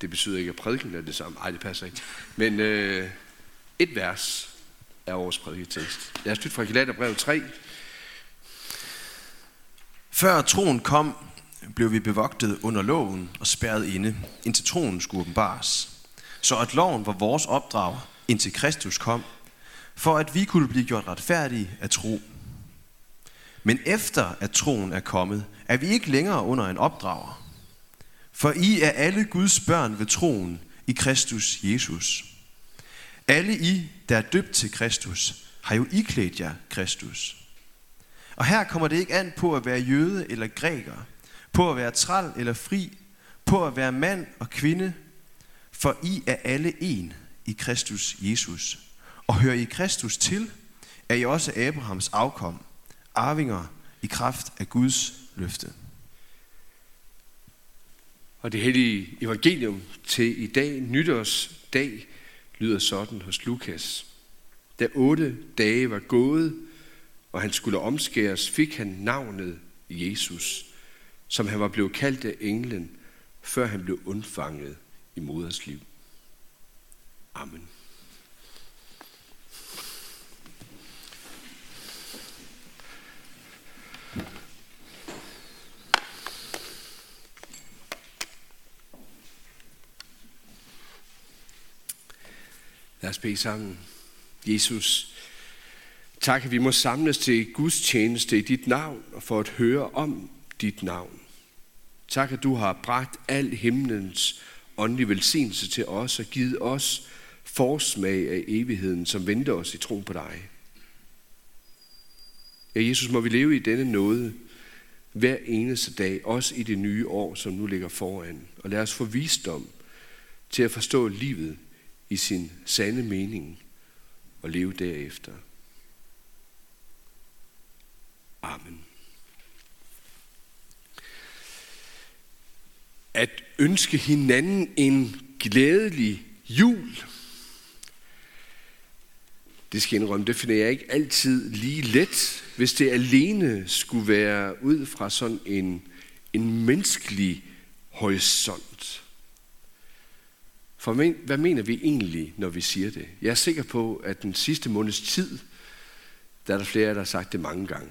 Det betyder ikke, at prædiken er det samme. Nej, det passer ikke. Men øh, et vers er vores prædiketekst. Jeg har stødt fra Galaterbrevet 3. Før troen kom, blev vi bevogtet under loven og spærret inde, indtil troen skulle åbenbares. Så at loven var vores opdrag, indtil Kristus kom, for at vi kunne blive gjort retfærdige af tro. Men efter at troen er kommet, er vi ikke længere under en opdrager. For I er alle Guds børn ved troen i Kristus Jesus. Alle I, der er døbt til Kristus, har jo iklædt jer Kristus. Og her kommer det ikke an på at være jøde eller græker, på at være træl eller fri, på at være mand og kvinde, for I er alle en i Kristus Jesus. Og hører I Kristus til, er I også Abrahams afkom, arvinger i kraft af Guds løfte. Og det hellige evangelium til i dag, nytårsdag, lyder sådan hos Lukas. Da otte dage var gået, og han skulle omskæres, fik han navnet Jesus, som han var blevet kaldt af englen, før han blev undfanget i moders liv. Amen. Lad os bede sammen. Jesus, tak at vi må samles til Guds tjeneste i dit navn og for at høre om dit navn. Tak at du har bragt al himlens åndelige velsignelse til os og givet os forsmag af evigheden, som venter os i tro på dig. Ja, Jesus, må vi leve i denne nåde hver eneste dag, også i det nye år, som nu ligger foran. Og lad os få visdom til at forstå livet i sin sande mening og leve derefter. Amen. At ønske hinanden en glædelig jul. Det skal indrømme, det finder jeg ikke altid lige let, hvis det alene skulle være ud fra sådan en, en menneskelig horisont. For hvad mener vi egentlig, når vi siger det? Jeg er sikker på, at den sidste måneds tid, der er der flere, der har sagt det mange gange.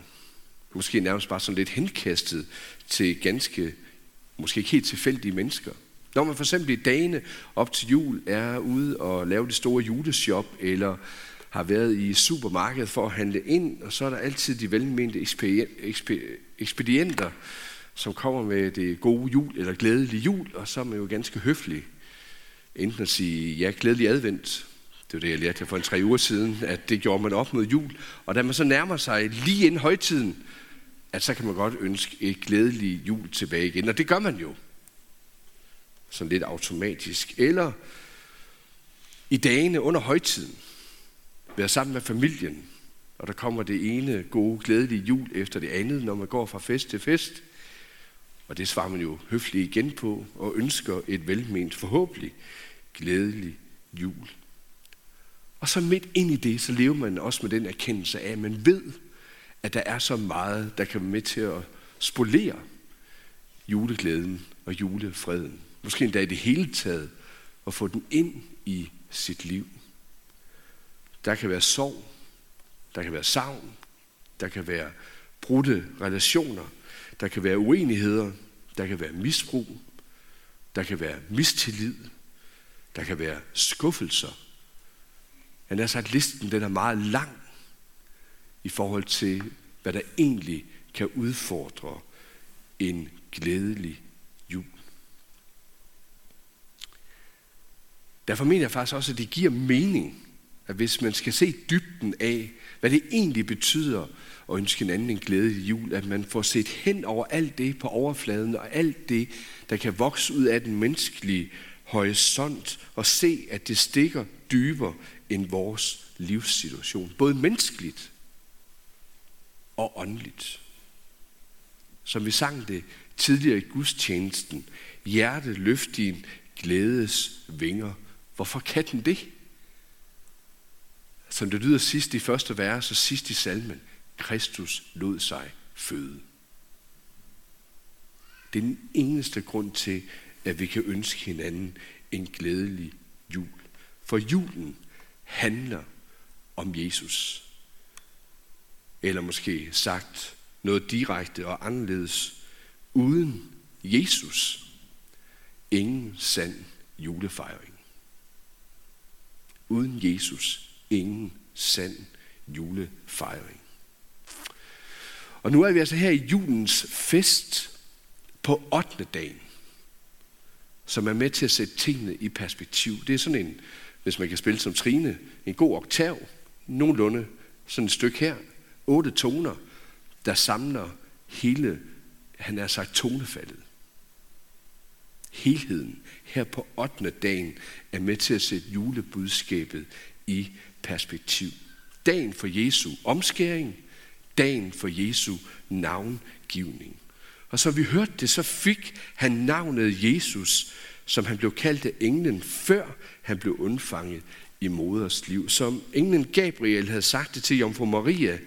Måske nærmest bare sådan lidt henkastet til ganske, måske ikke helt tilfældige mennesker. Når man for eksempel i dagene op til jul er ude og lave det store juleshop, eller har været i supermarkedet for at handle ind, og så er der altid de velmente ekspedienter, som kommer med det gode jul eller glædelige jul, og så er man jo ganske høflig enten at sige, ja, glædelig advent. Det var det, jeg lærte for en tre uger siden, at det gjorde man op mod jul. Og da man så nærmer sig lige inden højtiden, at så kan man godt ønske et glædeligt jul tilbage igen. Og det gør man jo. Sådan lidt automatisk. Eller i dagene under højtiden, være sammen med familien, og der kommer det ene gode, glædelige jul efter det andet, når man går fra fest til fest. Og det svarer man jo høfligt igen på, og ønsker et velment, forhåbentlig glædelig jul. Og så midt ind i det, så lever man også med den erkendelse af, at man ved, at der er så meget, der kan være med til at spolere juleglæden og julefreden. Måske endda i det hele taget, og få den ind i sit liv. Der kan være sorg, der kan være savn, der kan være brudte relationer, der kan være uenigheder, der kan være misbrug, der kan være mistillid, der kan være skuffelser. Han har sagt, listen den er meget lang i forhold til, hvad der egentlig kan udfordre en glædelig jul. Derfor mener jeg faktisk også, at det giver mening, at hvis man skal se dybden af, hvad det egentlig betyder og ønske hinanden en glædelig jul, at man får set hen over alt det på overfladen, og alt det, der kan vokse ud af den menneskelige horisont, og se, at det stikker dybere end vores livssituation, både menneskeligt og åndeligt. Som vi sang det tidligere i gudstjenesten, hjerte løft din glædes vinger. Hvorfor kan den det? Som det lyder sidst i første vers og sidst i salmen. Kristus lod sig føde. Det er den eneste grund til, at vi kan ønske hinanden en glædelig jul. For julen handler om Jesus. Eller måske sagt noget direkte og anderledes. Uden Jesus, ingen sand julefejring. Uden Jesus, ingen sand julefejring. Og nu er vi altså her i julens fest på 8. dagen, som er med til at sætte tingene i perspektiv. Det er sådan en, hvis man kan spille som Trine, en god oktav, nogenlunde sådan et stykke her, otte toner, der samler hele, han har sagt, tonefaldet. Helheden her på 8. dagen er med til at sætte julebudskabet i perspektiv. Dagen for Jesu omskæring, dagen for Jesu navngivning. Og så vi hørte det, så fik han navnet Jesus, som han blev kaldt af englen, før han blev undfanget i moders liv. Som englen Gabriel havde sagt det til Jomfru Maria,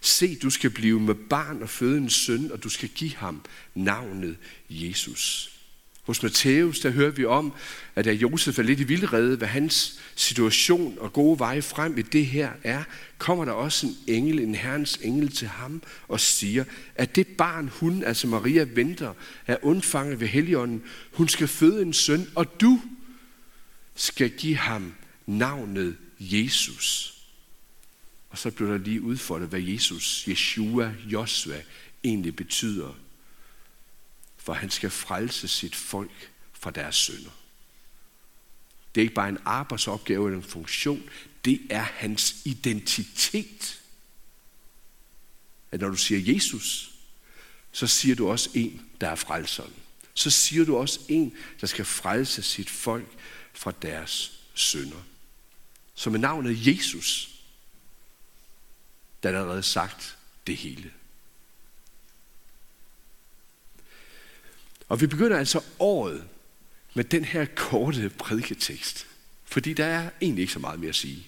se, du skal blive med barn og føde en søn, og du skal give ham navnet Jesus. Hos Matthæus, der hører vi om, at da Josef er lidt i vildrede, hvad hans situation og gode veje frem i det her er, kommer der også en engel, en herrens engel til ham og siger, at det barn, hun, altså Maria, venter, er undfanget ved Helligånden. Hun skal føde en søn, og du skal give ham navnet Jesus. Og så blev der lige udfordret, hvad Jesus, Yeshua, Josua, egentlig betyder for han skal frelse sit folk fra deres synder. Det er ikke bare en arbejdsopgave eller en funktion, det er hans identitet. At når du siger Jesus, så siger du også en, der er frelseren. Så siger du også en, der skal frelse sit folk fra deres synder. Så med navnet Jesus, der er allerede sagt det hele. Og vi begynder altså året med den her korte prædiketekst. Fordi der er egentlig ikke så meget mere at sige.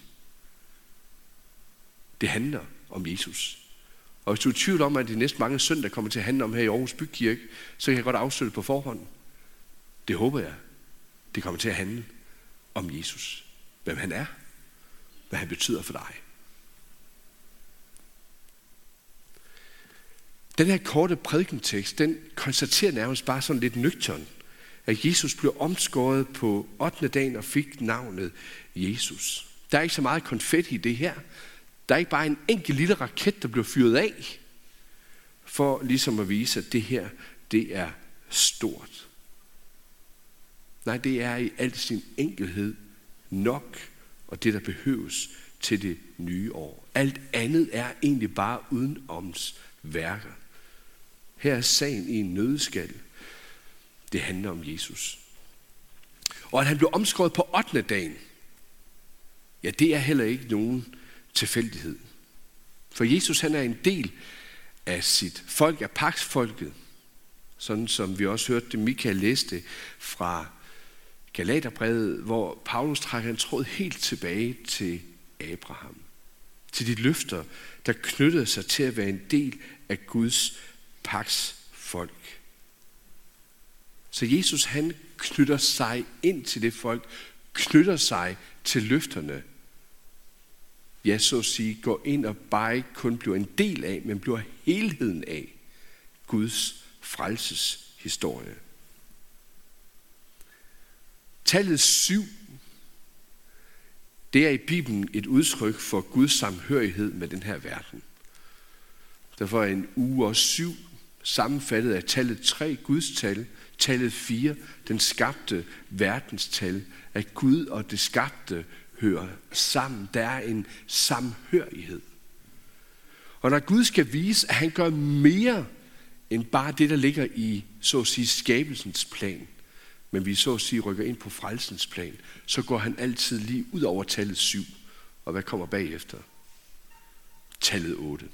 Det handler om Jesus. Og hvis du er i tvivl om, at de næste mange søndage kommer til at handle om her i Aarhus Bykirke, så kan jeg godt afslutte på forhånd. Det håber jeg. Det kommer til at handle om Jesus. Hvem han er. Hvad han betyder for dig. Den her korte prædikentekst, den konstaterer nærmest bare sådan lidt nøgtern, at Jesus blev omskåret på 8. dagen og fik navnet Jesus. Der er ikke så meget konfetti i det her. Der er ikke bare en enkelt lille raket, der blev fyret af, for ligesom at vise, at det her, det er stort. Nej, det er i al sin enkelhed nok, og det der behøves til det nye år. Alt andet er egentlig bare udenoms værker. Her er sagen i en nødskal. Det handler om Jesus. Og at han blev omskåret på 8. dagen, ja, det er heller ikke nogen tilfældighed. For Jesus, han er en del af sit folk, af paksfolket. Sådan som vi også hørte det, Michael læste fra Galaterbrevet, hvor Paulus trækker en tråd helt tilbage til Abraham. Til de løfter, der knyttede sig til at være en del af Guds paks folk. Så Jesus han knytter sig ind til det folk, knytter sig til løfterne. Ja, så at sige, går ind og bare ikke kun bliver en del af, men bliver helheden af Guds frelseshistorie. Tallet syv, det er i Bibelen et udtryk for Guds samhørighed med den her verden. Derfor er en uge og syv sammenfattet af tallet 3, Guds tal, tallet 4, den skabte verdens tal, at Gud og det skabte hører sammen. Der er en samhørighed. Og når Gud skal vise, at han gør mere end bare det, der ligger i, så at sige, skabelsens plan, men vi så at sige rykker ind på frelsens plan, så går han altid lige ud over tallet 7. Og hvad kommer bagefter? Tallet 8.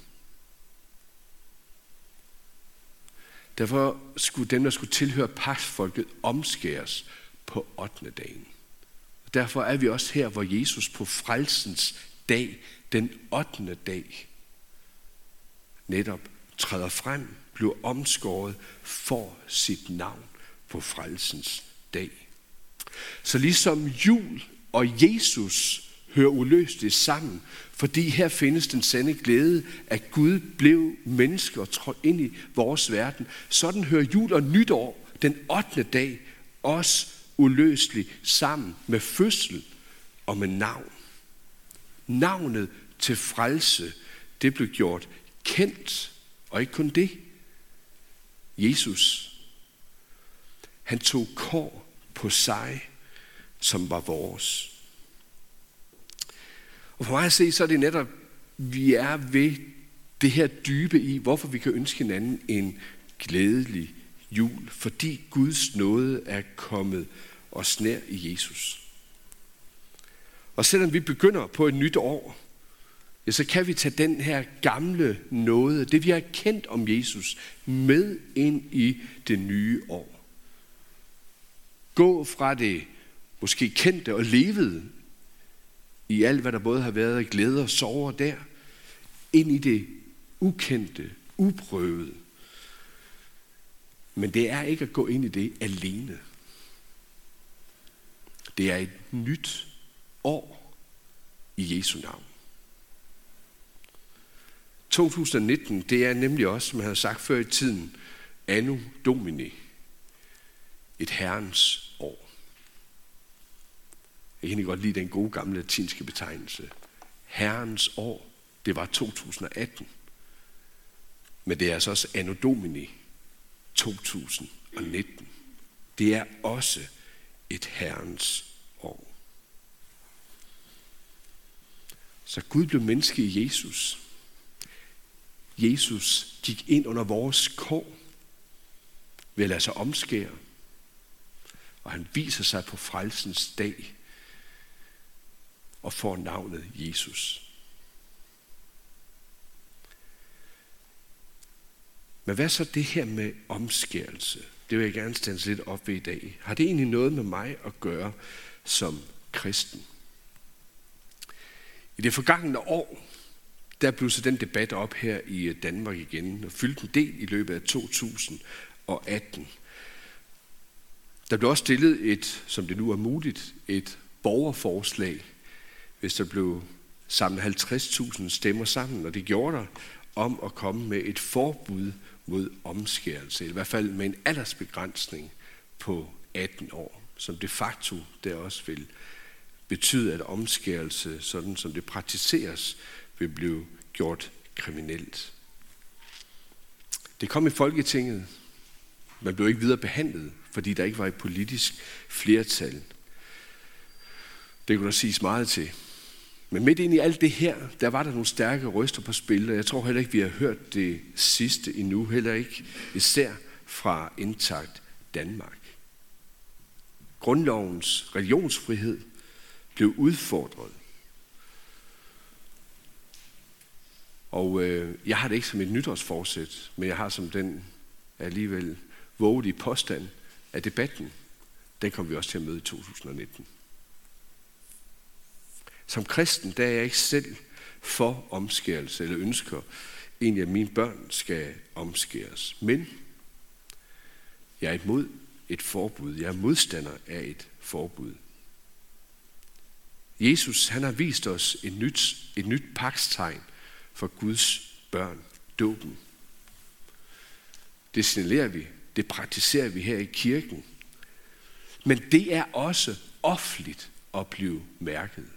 Derfor skulle dem, der skulle tilhøre pagtfolket, omskæres på 8. dagen. Og derfor er vi også her, hvor Jesus på frelsens dag, den 8. dag, netop træder frem, bliver omskåret for sit navn på frelsens dag. Så ligesom jul og Jesus hører uløseligt sammen, fordi her findes den sande glæde, at Gud blev menneske og trådte ind i vores verden. Sådan hører jul og nytår den 8. dag også uløseligt sammen med fødsel og med navn. Navnet til frelse, det blev gjort kendt, og ikke kun det. Jesus, han tog kår på sig, som var vores. Og for mig at se, så er det netop, vi er ved det her dybe i, hvorfor vi kan ønske hinanden en glædelig jul. Fordi Guds nåde er kommet os nær i Jesus. Og selvom vi begynder på et nyt år, ja, så kan vi tage den her gamle nåde, det vi har kendt om Jesus, med ind i det nye år. Gå fra det måske kendte og levede i alt, hvad der både har været af glæde og sorger der, ind i det ukendte, uprøvede. Men det er ikke at gå ind i det alene. Det er et nyt år i Jesu navn. 2019, det er nemlig også, som jeg har sagt før i tiden, Anno Domini. Et herrens jeg kan godt lide den gode gamle latinske betegnelse. Herrens år, det var 2018. Men det er altså også Anno Domini 2019. Det er også et Herrens år. Så Gud blev menneske i Jesus. Jesus gik ind under vores kår ved at lade sig omskære. Og han viser sig på frelsens dag og får navnet Jesus. Men hvad så det her med omskærelse? Det vil jeg gerne stande lidt op ved i dag. Har det egentlig noget med mig at gøre som kristen? I det forgangne år, der blev så den debat op her i Danmark igen, og fyldte en del i løbet af 2018. Der blev også stillet et, som det nu er muligt, et borgerforslag, hvis der blev samlet 50.000 stemmer sammen, og det gjorde der, om at komme med et forbud mod omskærelse, eller i hvert fald med en aldersbegrænsning på 18 år, som de facto der også vil betyde, at omskærelse, sådan som det praktiseres, vil blive gjort kriminelt. Det kom i Folketinget, men blev ikke videre behandlet, fordi der ikke var et politisk flertal. Det kunne der siges meget til. Men midt ind i alt det her, der var der nogle stærke røster på spil, og jeg tror heller ikke, vi har hørt det sidste endnu, heller ikke især fra Intakt Danmark. Grundlovens religionsfrihed blev udfordret. Og øh, jeg har det ikke som et nytårsforsæt, men jeg har som den alligevel vågelige påstand, at debatten, den kommer vi også til at møde i 2019. Som kristen, der er jeg ikke selv for omskærelse, eller ønsker egentlig, at mine børn skal omskæres. Men jeg er imod et forbud. Jeg er modstander af et forbud. Jesus, han har vist os et nyt, et nyt pakstegn for Guds børn, dåben. Det signalerer vi, det praktiserer vi her i kirken. Men det er også offentligt at blive mærket.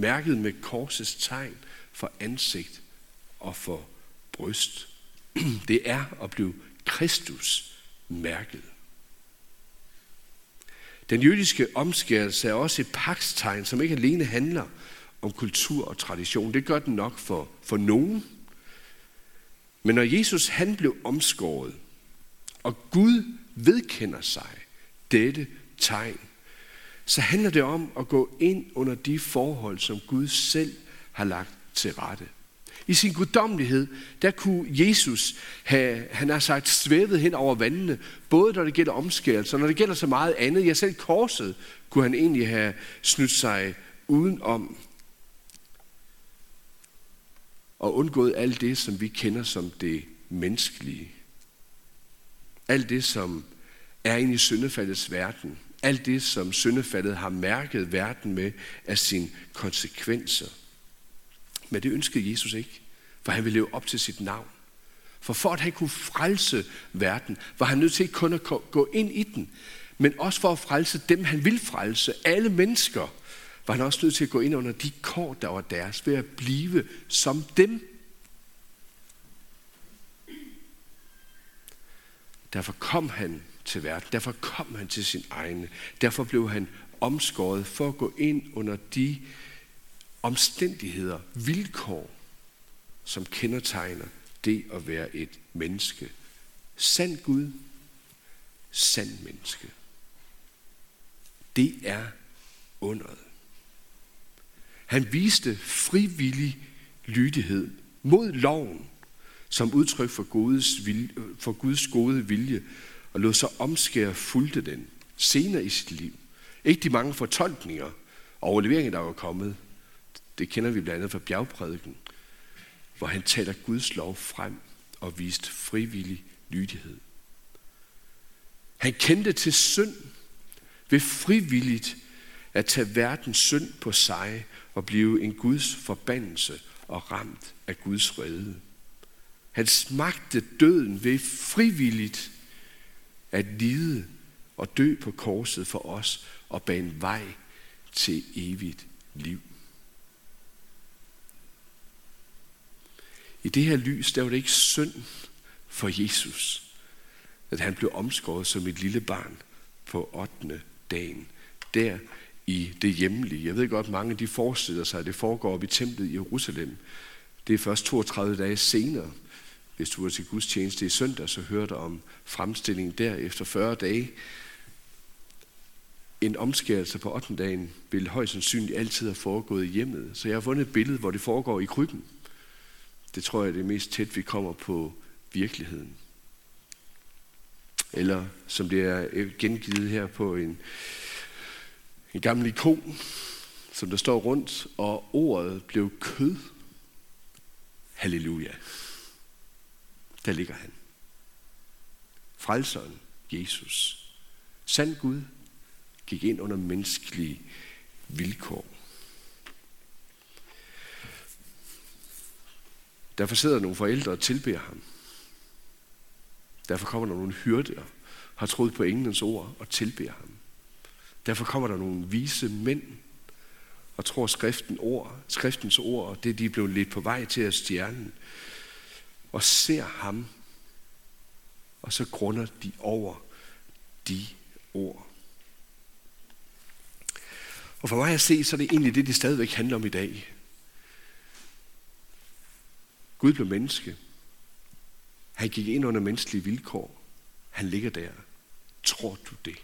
Mærket med korsets tegn for ansigt og for bryst. Det er at blive Kristus mærket. Den jødiske omskærelse er også et pakstegn, som ikke alene handler om kultur og tradition. Det gør den nok for, for nogen. Men når Jesus han blev omskåret, og Gud vedkender sig dette tegn, så handler det om at gå ind under de forhold, som Gud selv har lagt til rette. I sin guddommelighed, der kunne Jesus have, han har sagt, svævet hen over vandene, både når det gælder omskærelse, og når det gælder så meget andet. Ja, selv korset kunne han egentlig have snydt sig udenom og undgået alt det, som vi kender som det menneskelige. Alt det, som er inde i syndefaldets verden, alt det, som syndefaldet har mærket verden med af sine konsekvenser. Men det ønskede Jesus ikke, for han ville leve op til sit navn. For for at han kunne frelse verden, var han nødt til ikke kun at gå ind i den, men også for at frelse dem, han vil frelse, alle mennesker, var han også nødt til at gå ind under de kår, der var deres, ved at blive som dem. Derfor kom han til verden. Derfor kom han til sin egne. Derfor blev han omskåret for at gå ind under de omstændigheder, vilkår, som kendetegner det at være et menneske. Sand Gud, sand menneske. Det er underet. Han viste frivillig lydighed mod loven, som udtryk for Guds, vilje, for Guds gode vilje, og lod sig omskære fulgte den senere i sit liv. Ikke de mange fortolkninger og overleveringer, der var kommet. Det kender vi blandt andet fra bjergprædiken, hvor han taler Guds lov frem og viste frivillig lydighed. Han kendte til synd ved frivilligt at tage verdens synd på sig og blive en Guds forbandelse og ramt af Guds vrede. Han smagte døden ved frivilligt at lide og dø på korset for os og bane vej til evigt liv. I det her lys, der var det ikke synd for Jesus, at han blev omskåret som et lille barn på 8. dagen. Der i det hjemlige. Jeg ved godt, mange de forestiller sig, at det foregår op i templet i Jerusalem. Det er først 32 dage senere. Hvis du var til gudstjeneste i søndag, så hørte om fremstillingen der efter 40 dage. En omskærelse på 8. dagen vil højst sandsynligt altid have foregået i hjemmet. Så jeg har fundet et billede, hvor det foregår i krybben. Det tror jeg er det mest tæt, vi kommer på virkeligheden. Eller som det er gengivet her på en, en gammel ikon, som der står rundt, og ordet blev kød. Halleluja. Der ligger han. Frelseren, Jesus. Sand Gud gik ind under menneskelige vilkår. Derfor sidder nogle forældre og tilbeder ham. Derfor kommer der nogle hyrder, har troet på englens ord og tilbeder ham. Derfor kommer der nogle vise mænd og tror skriften ord, skriftens ord, og det de er blevet lidt på vej til at stjernen, og ser ham, og så grunder de over de ord. Og for mig at se, så er det egentlig det, det stadigvæk handler om i dag. Gud blev menneske. Han gik ind under menneskelige vilkår. Han ligger der. Tror du det?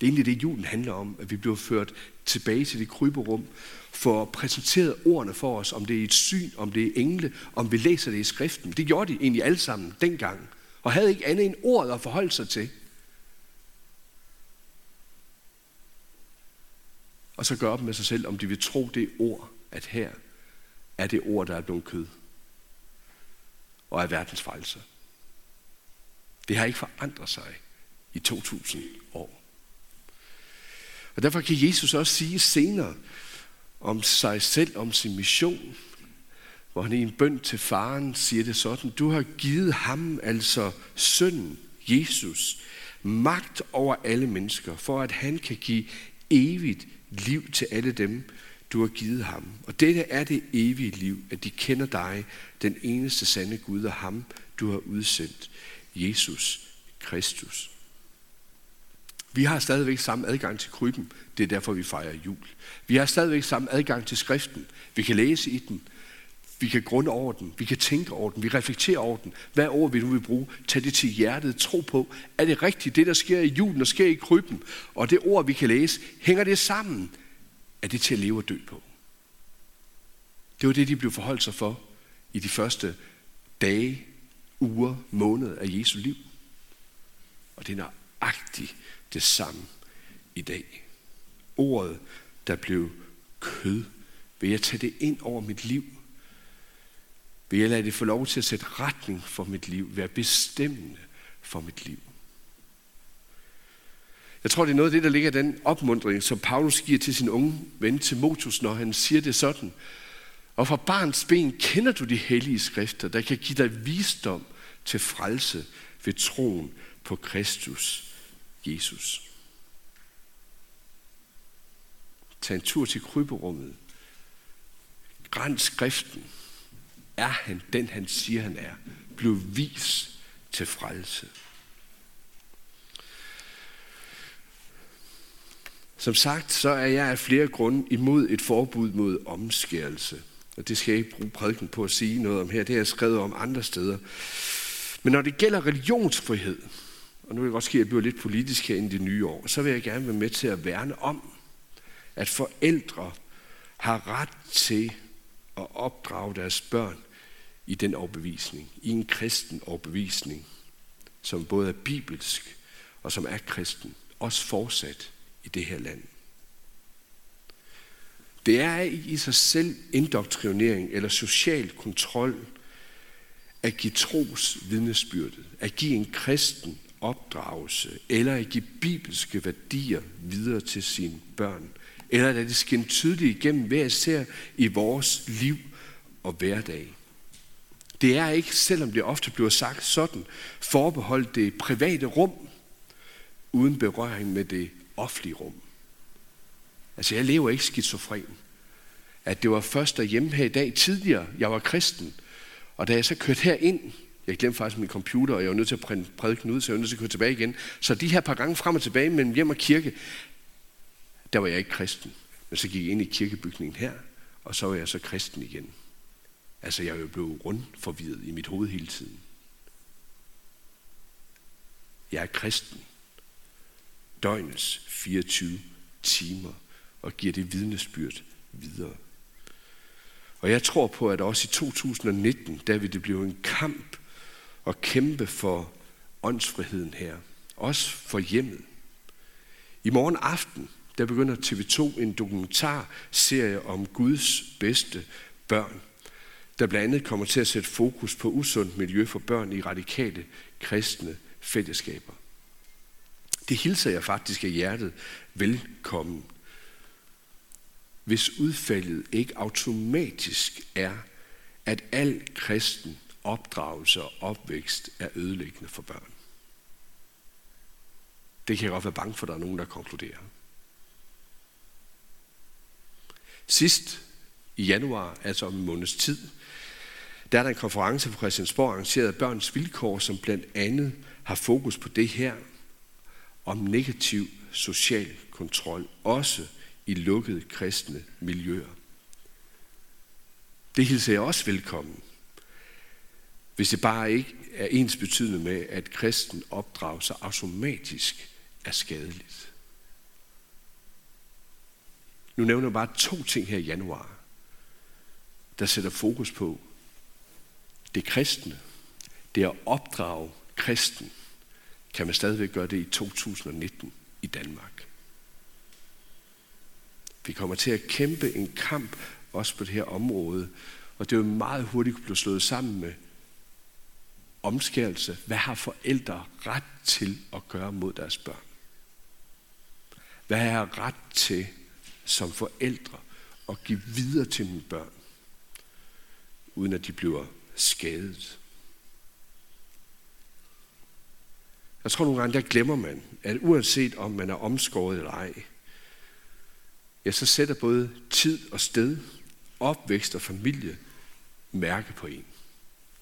Det er egentlig det, julen handler om, at vi bliver ført tilbage til det kryberum, for præsenteret ordene for os, om det er et syn, om det er engle, om vi læser det i skriften. Det gjorde de egentlig alle sammen dengang, og havde ikke andet end ordet at forholde sig til. Og så gør op med sig selv, om de vil tro det ord, at her er det ord, der er blevet kød, og er verdens frelser. Det har ikke forandret sig i 2000 år. Og derfor kan Jesus også sige senere om sig selv, om sin mission, hvor han i en bøn til faren siger det sådan, du har givet ham, altså sønnen, Jesus, magt over alle mennesker, for at han kan give evigt liv til alle dem, du har givet ham. Og dette er det evige liv, at de kender dig, den eneste sande Gud, og ham, du har udsendt, Jesus Kristus. Vi har stadigvæk samme adgang til krybben. Det er derfor, vi fejrer jul. Vi har stadigvæk samme adgang til skriften. Vi kan læse i den. Vi kan grunde over den. Vi kan tænke over den. Vi reflekterer over den. Hvad ord vi nu vil bruge? Tag det til hjertet. Tro på. Er det rigtigt, det der sker i julen og sker i krybben? Og det ord, vi kan læse, hænger det sammen? Er det til at leve og dø på? Det var det, de blev forholdt sig for i de første dage, uger, måneder af Jesu liv. Og det er nøjagtigt det samme i dag. Ordet, der blev kød. Vil jeg tage det ind over mit liv? Vil jeg lade det få lov til at sætte retning for mit liv? Være bestemmende for mit liv? Jeg tror, det er noget af det, der ligger i den opmundring, som Paulus giver til sin unge ven Timotheus, når han siger det sådan. Og fra barns ben kender du de hellige skrifter, der kan give dig visdom til frelse ved troen på Kristus Jesus. Tag en tur til kryberummet. Græns skriften. Er han den, han siger, han er? Bliv vis til frelse. Som sagt, så er jeg af flere grunde imod et forbud mod omskærelse. Og det skal jeg ikke bruge prædiken på at sige noget om her. Det har jeg skrevet om andre steder. Men når det gælder religionsfrihed, og nu vil jeg godt ske, at jeg bliver lidt politisk her i det nye år, så vil jeg gerne være med til at værne om, at forældre har ret til at opdrage deres børn i den overbevisning, i en kristen overbevisning, som både er bibelsk og som er kristen, også fortsat i det her land. Det er ikke i sig selv indoktrinering eller social kontrol at give tros vidnesbyrdet, at give en kristen opdragelse, eller at give bibelske værdier videre til sine børn, eller at det skinner tydeligt igennem hver især i vores liv og hverdag. Det er ikke, selvom det ofte bliver sagt sådan, forbeholdt det private rum, uden berøring med det offentlige rum. Altså, jeg lever ikke skizofren. At det var først derhjemme her i dag, tidligere, jeg var kristen. Og da jeg så kørte her ind, jeg glemte faktisk min computer, og jeg var nødt til at printe prædiken ud, så jeg var nødt til at køre tilbage igen. Så de her par gange frem og tilbage mellem hjem og kirke, der var jeg ikke kristen. Men så gik jeg ind i kirkebygningen her, og så var jeg så kristen igen. Altså, jeg er jo blevet i mit hoved hele tiden. Jeg er kristen. Døgnets 24 timer, og giver det vidnesbyrd videre. Og jeg tror på, at også i 2019, der vil det blive en kamp at kæmpe for åndsfriheden her. Også for hjemmet. I morgen aften, der begynder TV2 en dokumentarserie om Guds bedste børn, der blandt andet kommer til at sætte fokus på usundt miljø for børn i radikale kristne fællesskaber. Det hilser jeg faktisk af hjertet velkommen hvis udfaldet ikke automatisk er, at al kristen opdragelse og opvækst er ødelæggende for børn. Det kan jeg godt være bange for, at der er nogen, der konkluderer. Sidst i januar, altså om en måneds tid, der er der en konference på Christiansborg arrangeret af Børns Vilkår, som blandt andet har fokus på det her om negativ social kontrol, også i lukkede kristne miljøer. Det hilser jeg også velkommen, hvis det bare ikke er ens betydende med, at kristen opdragelse automatisk er skadeligt. Nu nævner jeg bare to ting her i januar, der sætter fokus på det kristne. Det at opdrage kristen. Kan man stadigvæk gøre det i 2019 i Danmark? Vi kommer til at kæmpe en kamp også på det her område, og det er jo meget hurtigt blive slået sammen med omskærelse. Hvad har forældre ret til at gøre mod deres børn? Hvad har jeg ret til som forældre at give videre til mine børn, uden at de bliver skadet? Jeg tror nogle gange, der glemmer man, at uanset om man er omskåret eller ej, ja, så sætter både tid og sted, opvækst og familie mærke på en.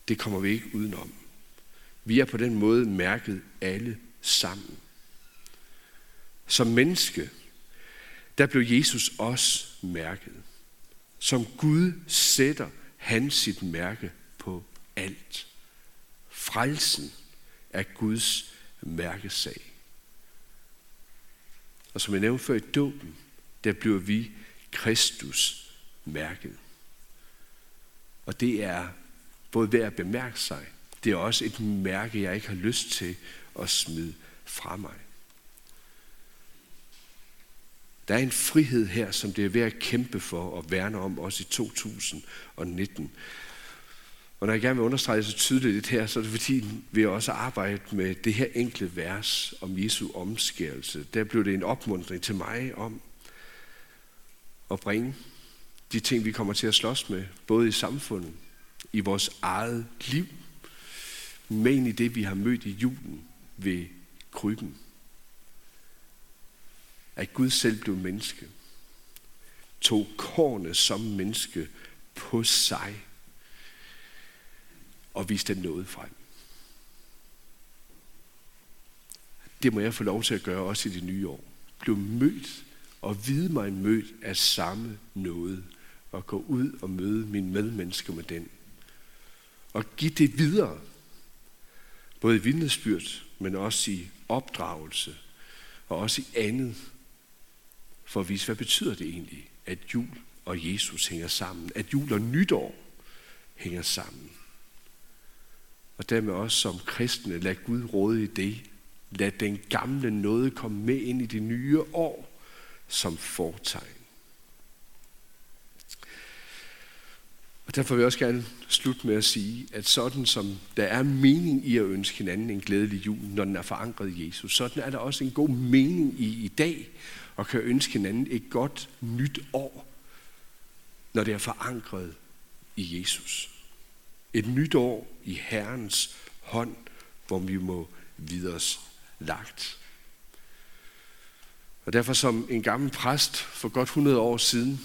Det kommer vi ikke udenom. Vi er på den måde mærket alle sammen. Som menneske, der blev Jesus også mærket. Som Gud sætter han sit mærke på alt. Frelsen er Guds mærkesag. Og som jeg nævnte før i dåben, der bliver vi Kristus mærket. Og det er både værd at bemærke sig, det er også et mærke, jeg ikke har lyst til at smide fra mig. Der er en frihed her, som det er værd at kæmpe for og værne om også i 2019. Og når jeg gerne vil understrege så tydeligt lidt her, så er det fordi, vi også arbejde med det her enkle vers om Jesu omskærelse. Der blev det en opmuntring til mig om at bringe de ting, vi kommer til at slås med, både i samfundet, i vores eget liv, men i det, vi har mødt i julen ved krybben. At Gud selv blev menneske, tog kornet som menneske på sig og viste den noget frem. Det må jeg få lov til at gøre også i det nye år. Bliv mødt og vide mig mødt af samme noget og gå ud og møde min medmenneske med den. Og give det videre. Både i vidnesbyrd, men også i opdragelse og også i andet. For at vise, hvad betyder det egentlig, at jul og Jesus hænger sammen. At jul og nytår hænger sammen. Og dermed også som kristne, lad Gud råde i det. Lad den gamle noget komme med ind i det nye år som fortegn. Og derfor vil jeg også gerne slutte med at sige, at sådan som der er mening i at ønske hinanden en glædelig jul, når den er forankret i Jesus, sådan er der også en god mening i i dag at kan ønske hinanden et godt nyt år, når det er forankret i Jesus. Et nyt år i Herrens hånd, hvor vi må videre lagt. Og derfor som en gammel præst for godt 100 år siden,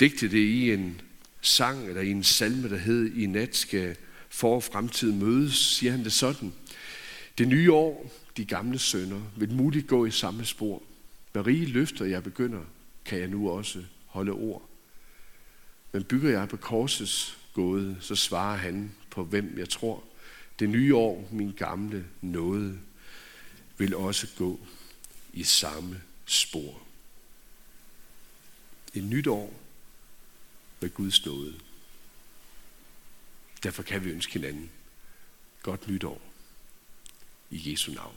digtede det i en sang eller i en salme, der hed I nat skal for fremtid mødes, siger han det sådan. Det nye år, de gamle sønder, vil muligt gå i samme spor. Med rige løfter jeg begynder, kan jeg nu også holde ord. Men bygger jeg på korsets gåde, så svarer han på hvem jeg tror. Det nye år, min gamle nåde, vil også gå i samme spor. Et nyt år med Guds nåde. Derfor kan vi ønske hinanden godt nytår i Jesu navn.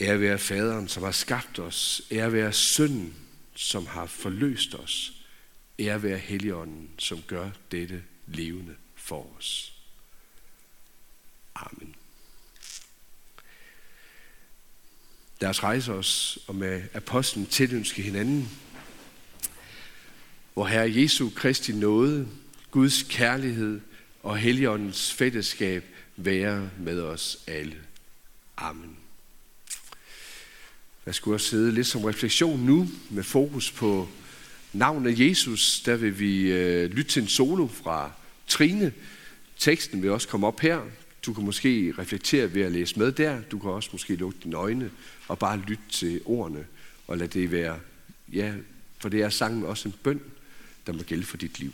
Ære være faderen, som har skabt os. Ære være sønnen, som har forløst os. Ære være Helligånden, som gør dette levende for os. Amen. Lad os rejse os og med apostlen tilønske hinanden, hvor Herre Jesu Kristi nåde, Guds kærlighed og Helligåndens fællesskab være med os alle. Amen. Jeg skulle også sidde lidt som refleksion nu med fokus på navnet Jesus. Der vil vi øh, lytte til en solo fra Trine. Teksten vil også komme op her. Du kan måske reflektere ved at læse med der. Du kan også måske lukke dine øjne og bare lytte til ordene og lad det være, ja, for det er sangen også en bøn, der må gælde for dit liv.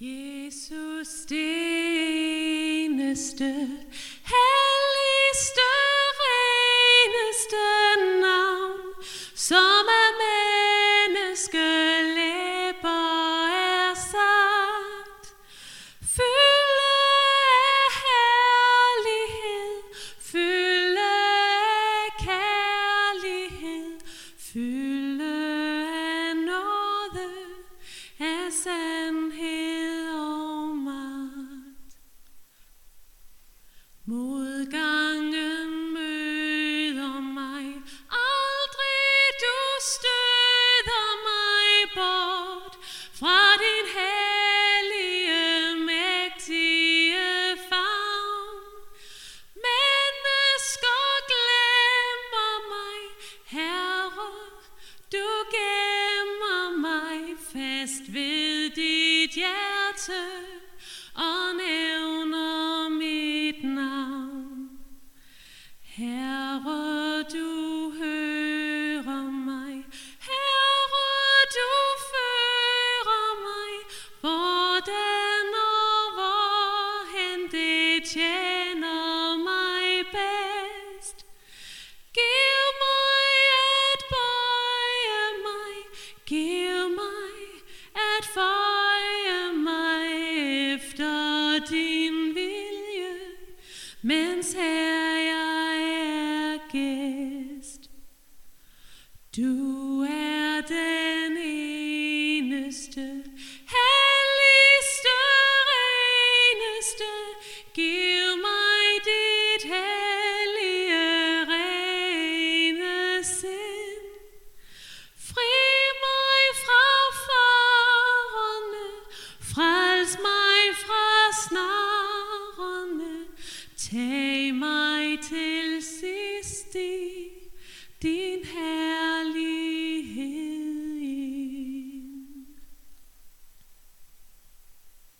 Jesus, det eneste,